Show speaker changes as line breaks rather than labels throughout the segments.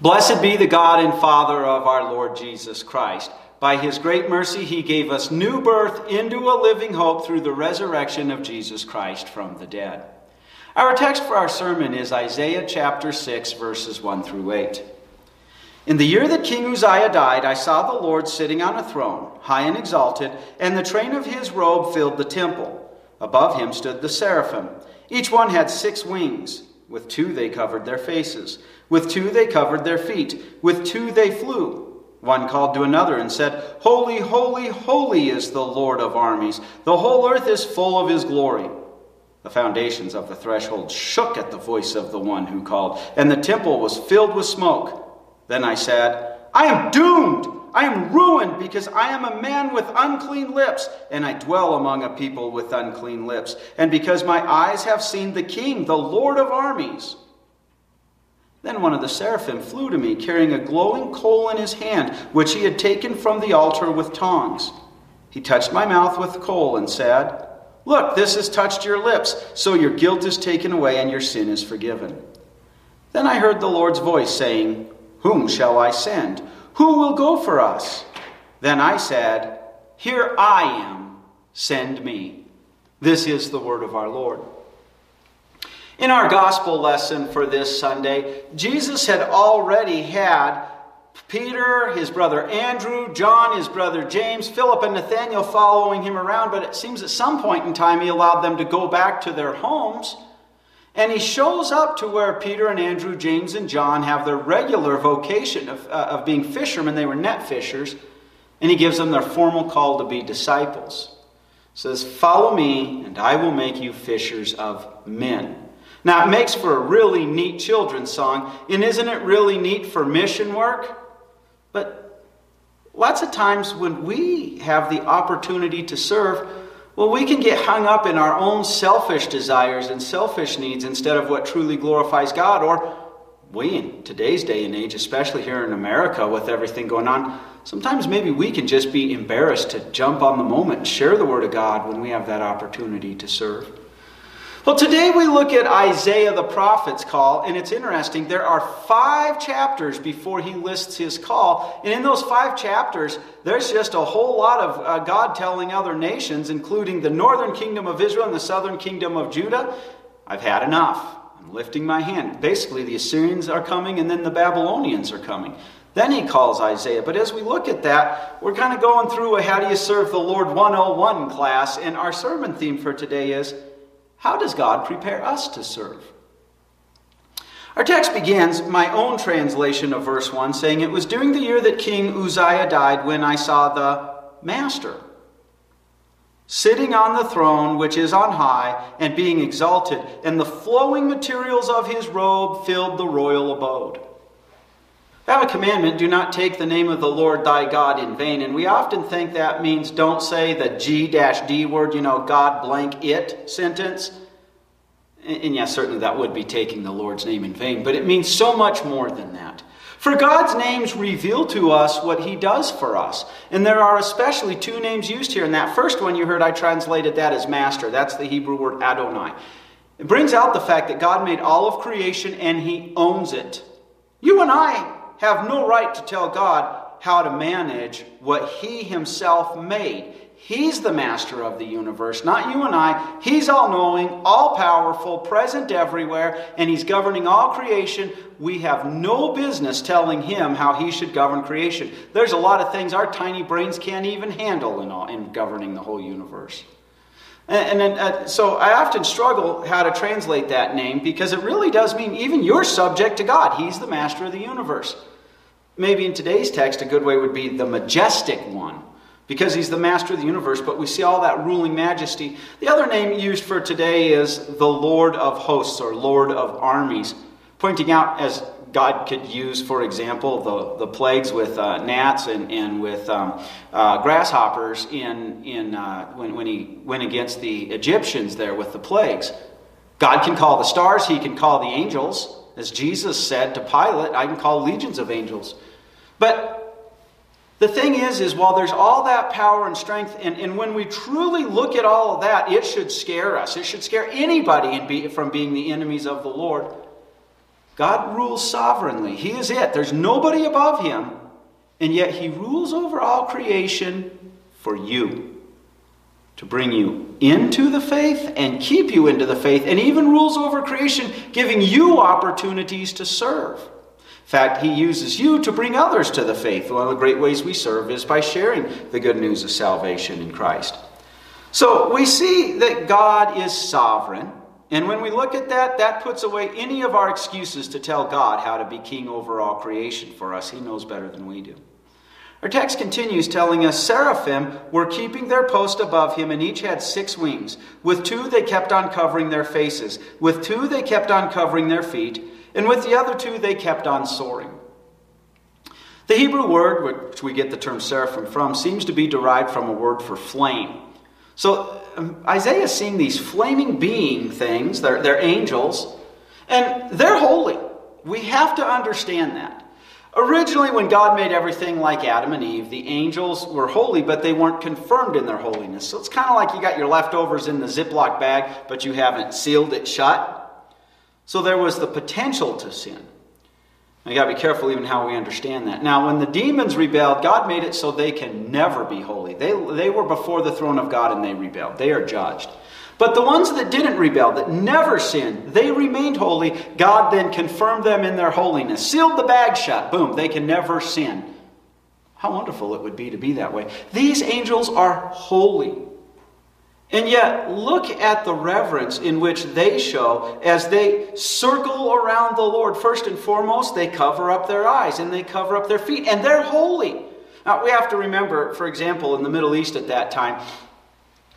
Blessed be the God and Father of our Lord Jesus Christ. By his great mercy, he gave us new birth into a living hope through the resurrection of Jesus Christ from the dead. Our text for our sermon is Isaiah chapter 6, verses 1 through 8. In the year that King Uzziah died, I saw the Lord sitting on a throne, high and exalted, and the train of his robe filled the temple. Above him stood the seraphim. Each one had six wings. With two they covered their faces. With two they covered their feet. With two they flew. One called to another and said, Holy, holy, holy is the Lord of armies. The whole earth is full of his glory. The foundations of the threshold shook at the voice of the one who called, and the temple was filled with smoke. Then I said, I am doomed. I am ruined because I am a man with unclean lips, and I dwell among a people with unclean lips, and because my eyes have seen the King, the Lord of armies. Then one of the seraphim flew to me, carrying a glowing coal in his hand, which he had taken from the altar with tongs. He touched my mouth with coal and said, Look, this has touched your lips, so your guilt is taken away and your sin is forgiven. Then I heard the Lord's voice saying, Whom shall I send? Who will go for us? Then I said, Here I am, send me. This is the word of our Lord. In our gospel lesson for this Sunday, Jesus had already had Peter, his brother Andrew, John, his brother James, Philip, and Nathanael following him around, but it seems at some point in time he allowed them to go back to their homes. And he shows up to where Peter and Andrew, James, and John have their regular vocation of, uh, of being fishermen. They were net fishers. And he gives them their formal call to be disciples. says, Follow me, and I will make you fishers of men. Now, it makes for a really neat children's song, and isn't it really neat for mission work? But lots of times when we have the opportunity to serve, well, we can get hung up in our own selfish desires and selfish needs instead of what truly glorifies God. Or we, in today's day and age, especially here in America with everything going on, sometimes maybe we can just be embarrassed to jump on the moment and share the Word of God when we have that opportunity to serve. Well, today we look at Isaiah the prophet's call, and it's interesting. There are five chapters before he lists his call, and in those five chapters, there's just a whole lot of uh, God telling other nations, including the northern kingdom of Israel and the southern kingdom of Judah, I've had enough. I'm lifting my hand. Basically, the Assyrians are coming, and then the Babylonians are coming. Then he calls Isaiah. But as we look at that, we're kind of going through a How Do You Serve the Lord 101 class, and our sermon theme for today is how does God prepare us to serve? Our text begins, my own translation of verse 1, saying, It was during the year that King Uzziah died when I saw the Master sitting on the throne which is on high and being exalted, and the flowing materials of his robe filled the royal abode. Have a commandment do not take the name of the Lord thy God in vain. And we often think that means don't say the G D word, you know, God blank it sentence. And yes, certainly that would be taking the Lord's name in vain, but it means so much more than that. For God's names reveal to us what He does for us. And there are especially two names used here. And that first one you heard, I translated that as master. That's the Hebrew word Adonai. It brings out the fact that God made all of creation and He owns it. You and I have no right to tell God how to manage what He Himself made. He's the master of the universe, not you and I. He's all knowing, all powerful, present everywhere, and He's governing all creation. We have no business telling Him how He should govern creation. There's a lot of things our tiny brains can't even handle in, all, in governing the whole universe. And, and uh, so I often struggle how to translate that name because it really does mean even you're subject to God. He's the master of the universe. Maybe in today's text, a good way would be the majestic one because he's the master of the universe, but we see all that ruling majesty. The other name used for today is the Lord of hosts or Lord of armies, pointing out as God could use, for example, the, the plagues with uh, gnats and, and with um, uh, grasshoppers in, in, uh, when, when he went against the Egyptians there with the plagues. God can call the stars, he can call the angels. As Jesus said to Pilate, I can call legions of angels. But the thing is, is while there's all that power and strength, and, and when we truly look at all of that, it should scare us. It should scare anybody be, from being the enemies of the Lord. God rules sovereignly. He is it. There's nobody above him. And yet he rules over all creation for you. To bring you into the faith and keep you into the faith, and even rules over creation, giving you opportunities to serve. In fact, he uses you to bring others to the faith. One of the great ways we serve is by sharing the good news of salvation in Christ. So we see that God is sovereign. And when we look at that, that puts away any of our excuses to tell God how to be king over all creation for us. He knows better than we do. Our text continues telling us seraphim were keeping their post above him, and each had six wings. With two, they kept on covering their faces. With two, they kept on covering their feet. And with the other two, they kept on soaring. The Hebrew word, which we get the term seraphim from, seems to be derived from a word for flame. So Isaiah is seeing these flaming being things, they're, they're angels, and they're holy. We have to understand that. Originally, when God made everything like Adam and Eve, the angels were holy, but they weren't confirmed in their holiness. So it's kind of like you got your leftovers in the Ziploc bag, but you haven't sealed it shut. So there was the potential to sin. You got to be careful even how we understand that. Now, when the demons rebelled, God made it so they can never be holy. They, they were before the throne of God and they rebelled. They are judged. But the ones that didn't rebel, that never sinned, they remained holy. God then confirmed them in their holiness, sealed the bag shut. Boom, they can never sin. How wonderful it would be to be that way. These angels are holy. And yet, look at the reverence in which they show as they circle around the Lord. First and foremost, they cover up their eyes and they cover up their feet, and they're holy. Now, we have to remember, for example, in the Middle East at that time,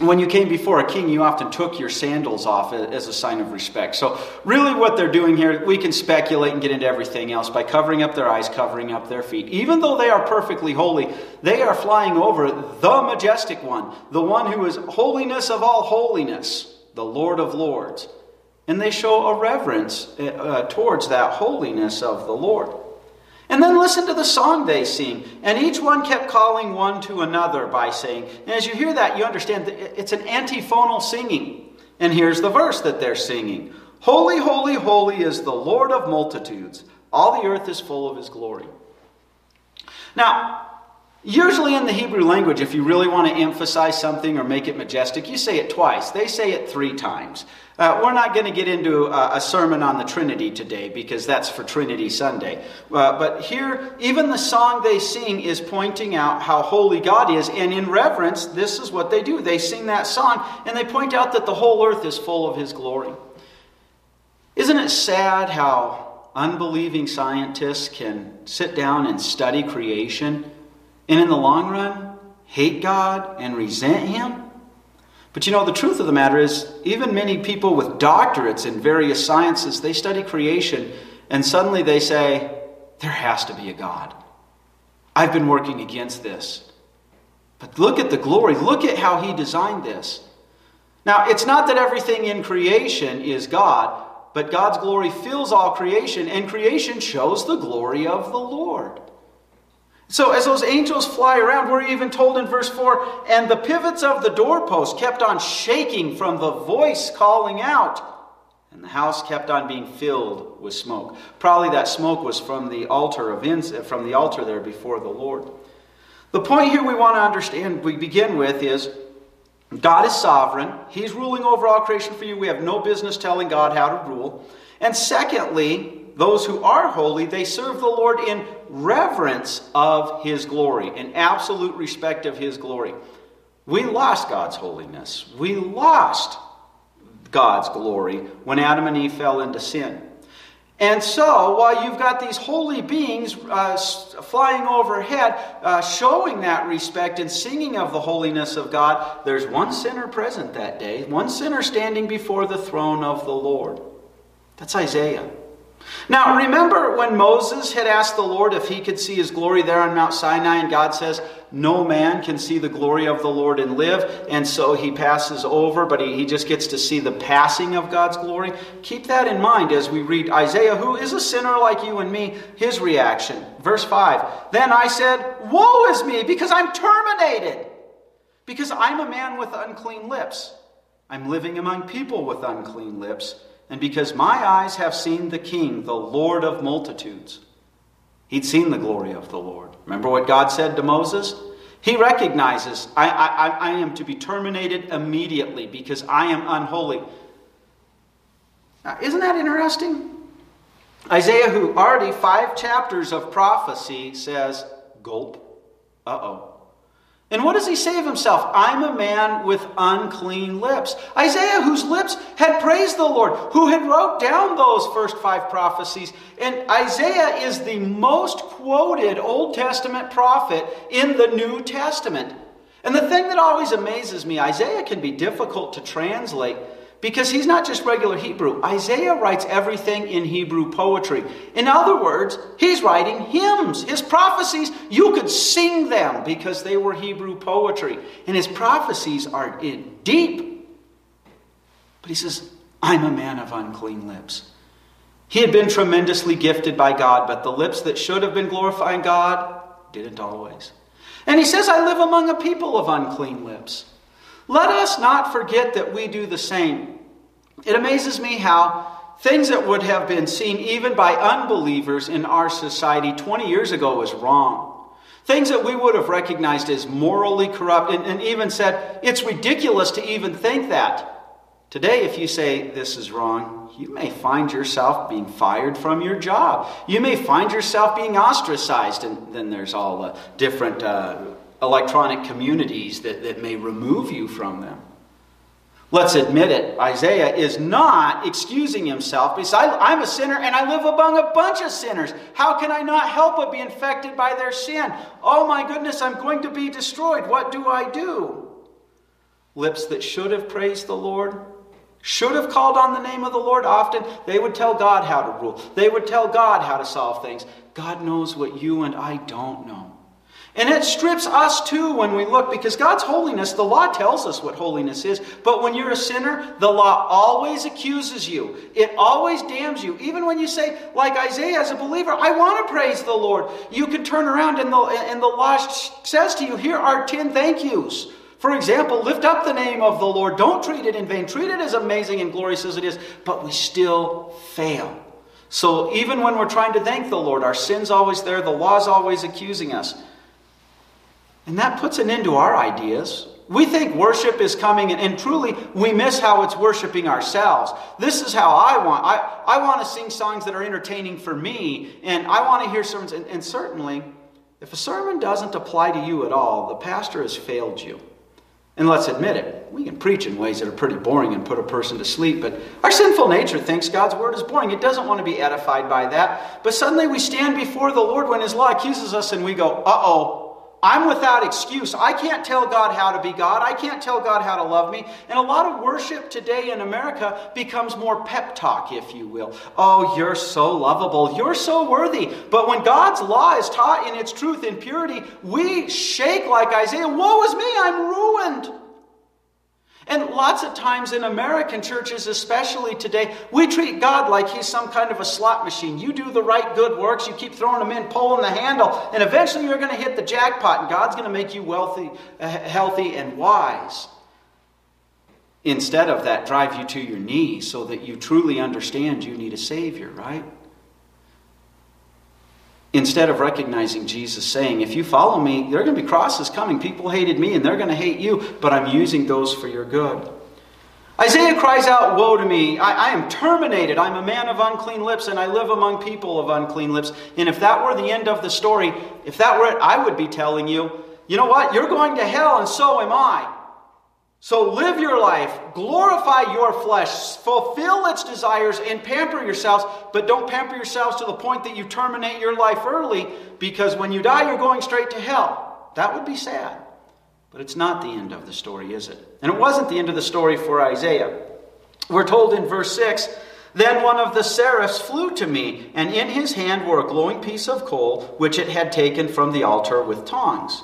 when you came before a king, you often took your sandals off as a sign of respect. So, really, what they're doing here, we can speculate and get into everything else by covering up their eyes, covering up their feet. Even though they are perfectly holy, they are flying over the majestic one, the one who is holiness of all holiness, the Lord of lords. And they show a reverence uh, towards that holiness of the Lord. And then listen to the song they sing. And each one kept calling one to another by saying, and as you hear that, you understand that it's an antiphonal singing. And here's the verse that they're singing Holy, holy, holy is the Lord of multitudes. All the earth is full of his glory. Now, Usually in the Hebrew language, if you really want to emphasize something or make it majestic, you say it twice. They say it three times. Uh, we're not going to get into a, a, sermon on the Trinity today because that's for Trinity Sunday. Uh, but here, even the song they sing is pointing out how holy God is. And in reverence, this is what they do. They sing that song and they point out that the whole earth is full of His glory. Isn't it sad how unbelieving scientists can sit down and study creation? And in the long run, hate God and resent Him? But you know, the truth of the matter is, even many people with doctorates in various sciences, they study creation, and suddenly they say, there has to be a God. I've been working against this. But look at the glory. Look at how He designed this. Now, it's not that everything in creation is God, but God's glory fills all creation, and creation shows the glory of the Lord. So, as those angels fly around, we're even told in verse 4 and the pivots of the doorpost kept on shaking from the voice calling out, and the house kept on being filled with smoke. Probably that smoke was from the altar of uh, from the altar there before the Lord. The point here we want to understand, we begin with, is God is sovereign. He's ruling over all creation for you. We have no business telling God how to rule. And secondly, those who are holy, they serve the Lord in reverence of His glory, in absolute respect of His glory. We lost God's holiness. We lost God's glory when Adam and Eve fell into sin. And so, while you've got these holy beings uh, flying overhead, uh, showing that respect and singing of the holiness of God, there's one sinner present that day, one sinner standing before the throne of the Lord. That's Isaiah. Now, remember when Moses had asked the Lord if he could see his glory there on Mount Sinai, and God says, No man can see the glory of the Lord and live. And so he passes over, but he, he just gets to see the passing of God's glory. Keep that in mind as we read Isaiah, who is a sinner like you and me, his reaction. Verse 5 Then I said, Woe is me, because I'm terminated, because I'm a man with unclean lips. I'm living among people with unclean lips and because my eyes have seen the King, the Lord of multitudes. He'd seen the glory of the Lord. Remember what God said to Moses? He recognizes, I, I, I am to be terminated immediately because I am unholy. Now, isn't that interesting? Isaiah, who already five chapters of prophecy, says, Gulp. Uh oh. And what does he say of himself? I'm a man with unclean lips. Isaiah, whose lips had praised the Lord, who had wrote down those first five prophecies. And Isaiah is the most quoted Old Testament prophet in the New Testament. And the thing that always amazes me, Isaiah can be difficult to translate because he's not just regular Hebrew. Isaiah writes everything in Hebrew poetry. In other words, he's writing hymns. His prophecies, you could sing them because they were Hebrew poetry. And his prophecies are in deep. But he says, I'm a man of unclean lips. He had been tremendously gifted by God, but the lips that should have been glorifying God didn't always. And he says, I live among a people of unclean lips. Let us not forget that we do the same. It amazes me how things that would have been seen even by unbelievers in our society 20 years ago as wrong, things that we would have recognized as morally corrupt and, and even said, it's ridiculous to even think that. Today, if you say this is wrong, you may find yourself being fired from your job. You may find yourself being ostracized, and then there's all the different uh, electronic communities that, that may remove you from them. Let's admit it, Isaiah is not excusing himself because I, am a sinner and I live among a bunch of sinners. How can I not help but be infected by their sin? Oh my goodness, I'm going to be destroyed. What do I do? Lips that should have praised the Lord, should have called on the name of the Lord often, they would tell God how to rule. They would tell God how to solve things. God knows what you and I don't know. And it strips us too when we look, because God's holiness, the law tells us what holiness is. But when you're a sinner, the law always accuses you. It always damns you. Even when you say, like Isaiah, as a believer, I want to praise the Lord, you can turn around and the, and the law says to you, here are 10 thank yous. For example, lift up the name of the Lord. Don't treat it in vain. Treat it as amazing and glorious as it is. But we still fail. So even when we're trying to thank the Lord, our sin's always there. The law's always accusing us. And that puts an end to our ideas. We think worship is coming, and, and, truly we miss how it's worshiping ourselves. This is how I want. I, I want to sing songs that are entertaining for me, and I want to hear sermons. And, and certainly, if a sermon doesn't apply to you at all, the pastor has failed you. And let's admit it, we can preach in ways that are pretty boring and put a person to sleep, but our sinful nature thinks God's word is boring. It doesn't want to be edified by that. But suddenly we stand before the Lord when His law accuses us and we go, uh oh, I'm without excuse. I can't tell God how to be God. I can't tell God how to love me. And a lot of worship today in America becomes more pep talk, if you will. Oh, you're so lovable. You're so worthy. But when God's law is taught in its truth and purity, we shake like Isaiah Woe is me, I'm ruined. And lots of times in American churches, especially today, we treat God like He's some kind of a slot machine. You do the right good works, you keep throwing them in, pulling the handle, and eventually you're going to hit the jackpot, and God's going to make you wealthy, uh, healthy, and wise. Instead of that, drive you to your knees so that you truly understand you need a Savior, right? Instead of recognizing Jesus saying, If you follow me, there are going to be crosses coming. People hated me and they're going to hate you, but I'm using those for your good. Isaiah cries out, Woe to me! I, I, am terminated. I'm a man of unclean lips, and I live among people of unclean lips. And if that were the end of the story, if that were it, I would be telling you, you know what? You're going to hell, and so am I. So live your life, glorify your flesh, fulfill its desires, and pamper yourselves. But don't pamper yourselves to the point that you terminate your life early, because when you die, you're going straight to hell. That would be sad. But it's not the end of the story, is it? And it wasn't the end of the story for Isaiah. We're told in verse 6 Then one of the seraphs flew to me, and in his hand were a glowing piece of coal, which it had taken from the altar with tongs.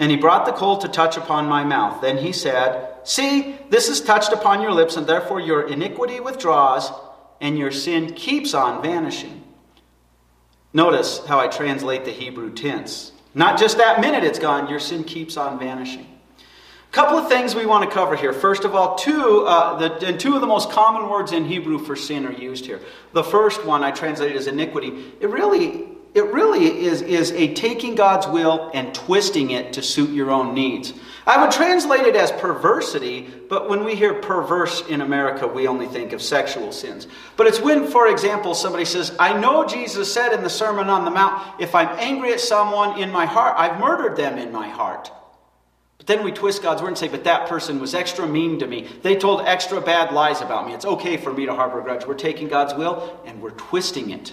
And he brought the coal to touch upon my mouth. Then he said, See, this is touched upon your lips, and therefore your iniquity withdraws, and your sin keeps on vanishing. Notice how I translate the Hebrew tense. Not just that minute it's gone, your sin keeps on vanishing. A couple of things we want to cover here. First of all, two, uh, the, and two of the most common words in Hebrew for sin are used here. The first one I translated as iniquity. It really, it really is, is a taking God's will and twisting it to suit your own needs. I would translate it as perversity, but when we hear perverse in America, we only think of sexual sins. But it's when, for example, somebody says, I know Jesus said in the Sermon on the Mount, if I'm angry at someone in my heart, I've murdered them in my heart. But then we twist God's word and say, but that person was extra mean to me. They told extra bad lies about me. It's okay for me to harbor a grudge. We're taking God's will and we're twisting it.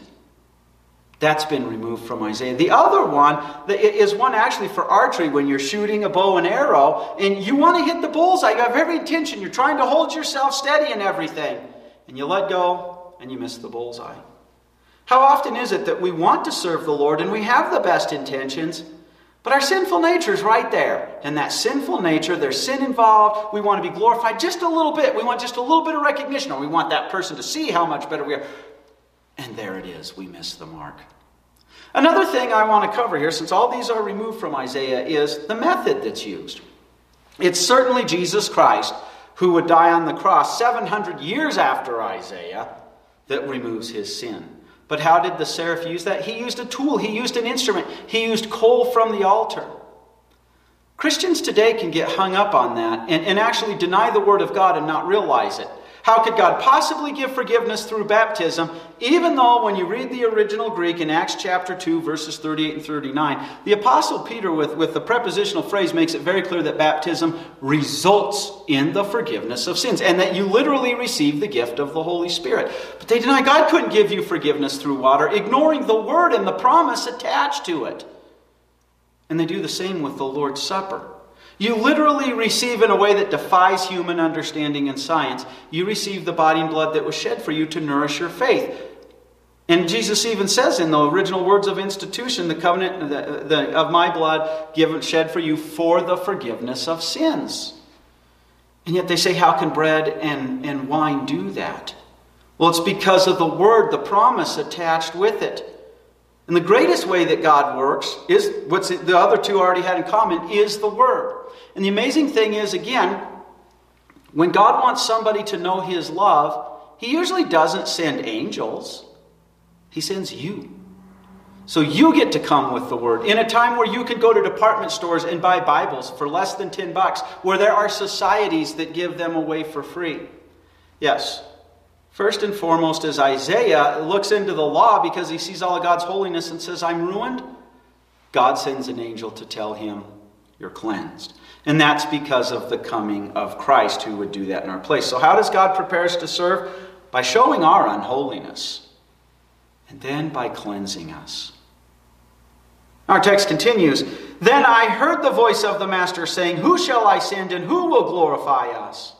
That's been removed from Isaiah. The other one is one actually for archery when you're shooting a bow and arrow and you want to hit the bullseye. You have every intention. You're trying to hold yourself steady and everything. And you let go and you miss the bullseye. How often is it that we want to serve the Lord and we have the best intentions, but our sinful nature is right there. And that sinful nature, there's sin involved. We want to be glorified just a little bit. We want just a little bit of recognition, or we want that person to see how much better we are. And there it is. We miss the mark. Another thing I want to cover here, since all these are removed from Isaiah, is the method that's used. It's certainly Jesus Christ who would die on the cross 700 years after Isaiah that removes his sin. But how did the seraph use that? He used a tool, he used an instrument, he used coal from the altar. Christians today can get hung up on that and, and actually deny the Word of God and not realize it. How could God possibly give forgiveness through baptism, even though when you read the original Greek in Acts chapter 2, verses 38 and 39, the Apostle Peter, with, with the prepositional phrase, makes it very clear that baptism results in the forgiveness of sins and that you literally receive the gift of the Holy Spirit. But they deny God couldn't give you forgiveness through water, ignoring the word and the promise attached to it. And they do the same with the Lord's Supper. You literally receive in a way that defies human understanding and science. You receive the body and blood that was shed for you to nourish your faith. And Jesus even says in the original words of institution, the covenant the, the, of my blood given shed for you for the forgiveness of sins. And yet they say, how can bread and, and wine do that? Well, it's because of the word, the promise attached with it. And the greatest way that God works is what the other two already had in common is the Word. And the amazing thing is, again, when God wants somebody to know His love, He usually doesn't send angels, He sends you. So you get to come with the Word. In a time where you could go to department stores and buy Bibles for less than 10 bucks, where there are societies that give them away for free. Yes, First and foremost, as Isaiah looks into the law because he sees all of God's holiness and says, I'm ruined, God sends an angel to tell him, You're cleansed. And that's because of the coming of Christ who would do that in our place. So, how does God prepare us to serve? By showing our unholiness, and then by cleansing us. Our text continues Then I heard the voice of the Master saying, Who shall I send, and who will glorify us?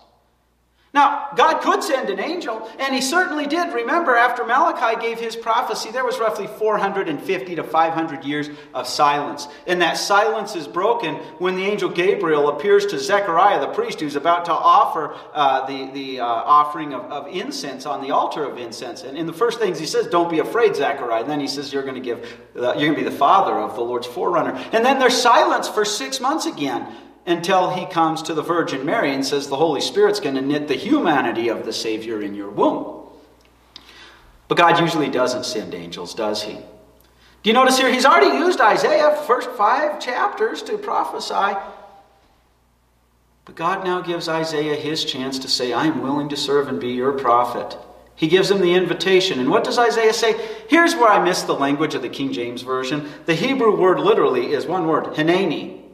Now, God could send an angel, and he certainly did. Remember, after Malachi gave his prophecy, there was roughly 450 to 500 years of silence. And that silence is broken when the angel Gabriel appears to Zechariah, the priest, who's about to offer uh, the, the uh, offering of, of, incense on the altar of incense. And in the first things he says, Don't be afraid, Zechariah. And then he says, You're going to give, uh, you're going to be the father of the Lord's forerunner. And then there's silence for six months again until he comes to the Virgin Mary and says the Holy Spirit's going to knit the humanity of the Savior in your womb. But God usually doesn't send angels, does he? Do you notice here? He's already used Isaiah, first five chapters, to prophesy. But God now gives Isaiah his chance to say, I am willing to serve and be your prophet. He gives him the invitation. And what does Isaiah say? Here's where I miss the language of the King James Version. The Hebrew word literally is one word, Hineni.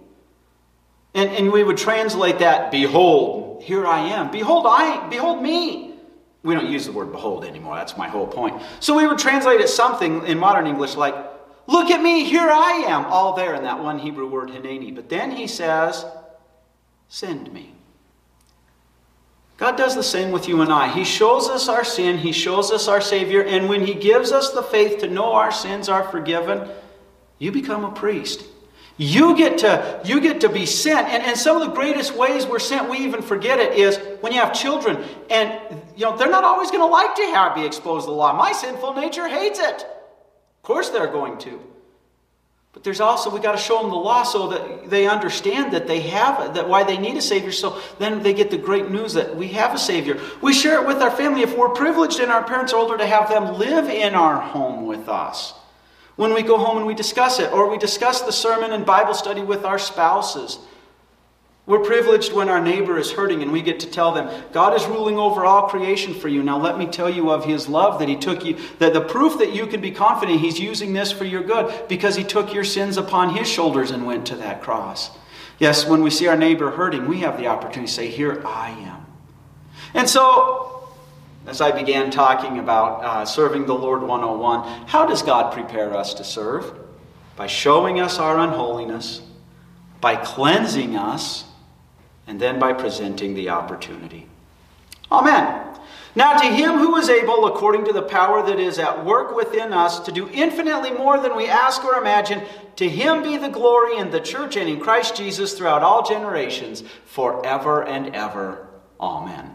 And, and we would translate that, behold, here I am. Behold, I, behold me. We don't use the word behold anymore. That's my whole point. So we would translate it something in modern English like, look at me, here I am. All there in that one Hebrew word, hineni. But then he says, send me. God does the same with you and I. He shows us our sin, He shows us our Savior, and when He gives us the faith to know our sins are forgiven, you become a priest. You get to, you get to be sent. And, and some of the greatest ways we're sent, we even forget it, is when you have children. And you know, they're not always going to like to have be exposed to the law. My sinful nature hates it. Of course they're going to. But there's also we got to show them the law so that they understand that they have that why they need a savior. So then they get the great news that we have a savior. We share it with our family if we're privileged and our parents are older to have them live in our home with us. When we go home and we discuss it, or we discuss the sermon and Bible study with our spouses. We're privileged when our neighbor is hurting and we get to tell them, God is ruling over all creation for you. Now let me tell you of his love that he took you, that the proof that you can be confident he's using this for your good because he took your sins upon his shoulders and went to that cross. Yes, when we see our neighbor hurting, we have the opportunity to say, Here I am. And so, as I began talking about uh, serving the Lord 101, how does God prepare us to serve? By showing us our unholiness, by cleansing us and then by presenting the opportunity. Amen. Now, to him who is able, according to the power that is at work within us, to do infinitely more than we ask or imagine, to him be the glory in the church and in Christ Jesus throughout all generations, forever and ever. Amen.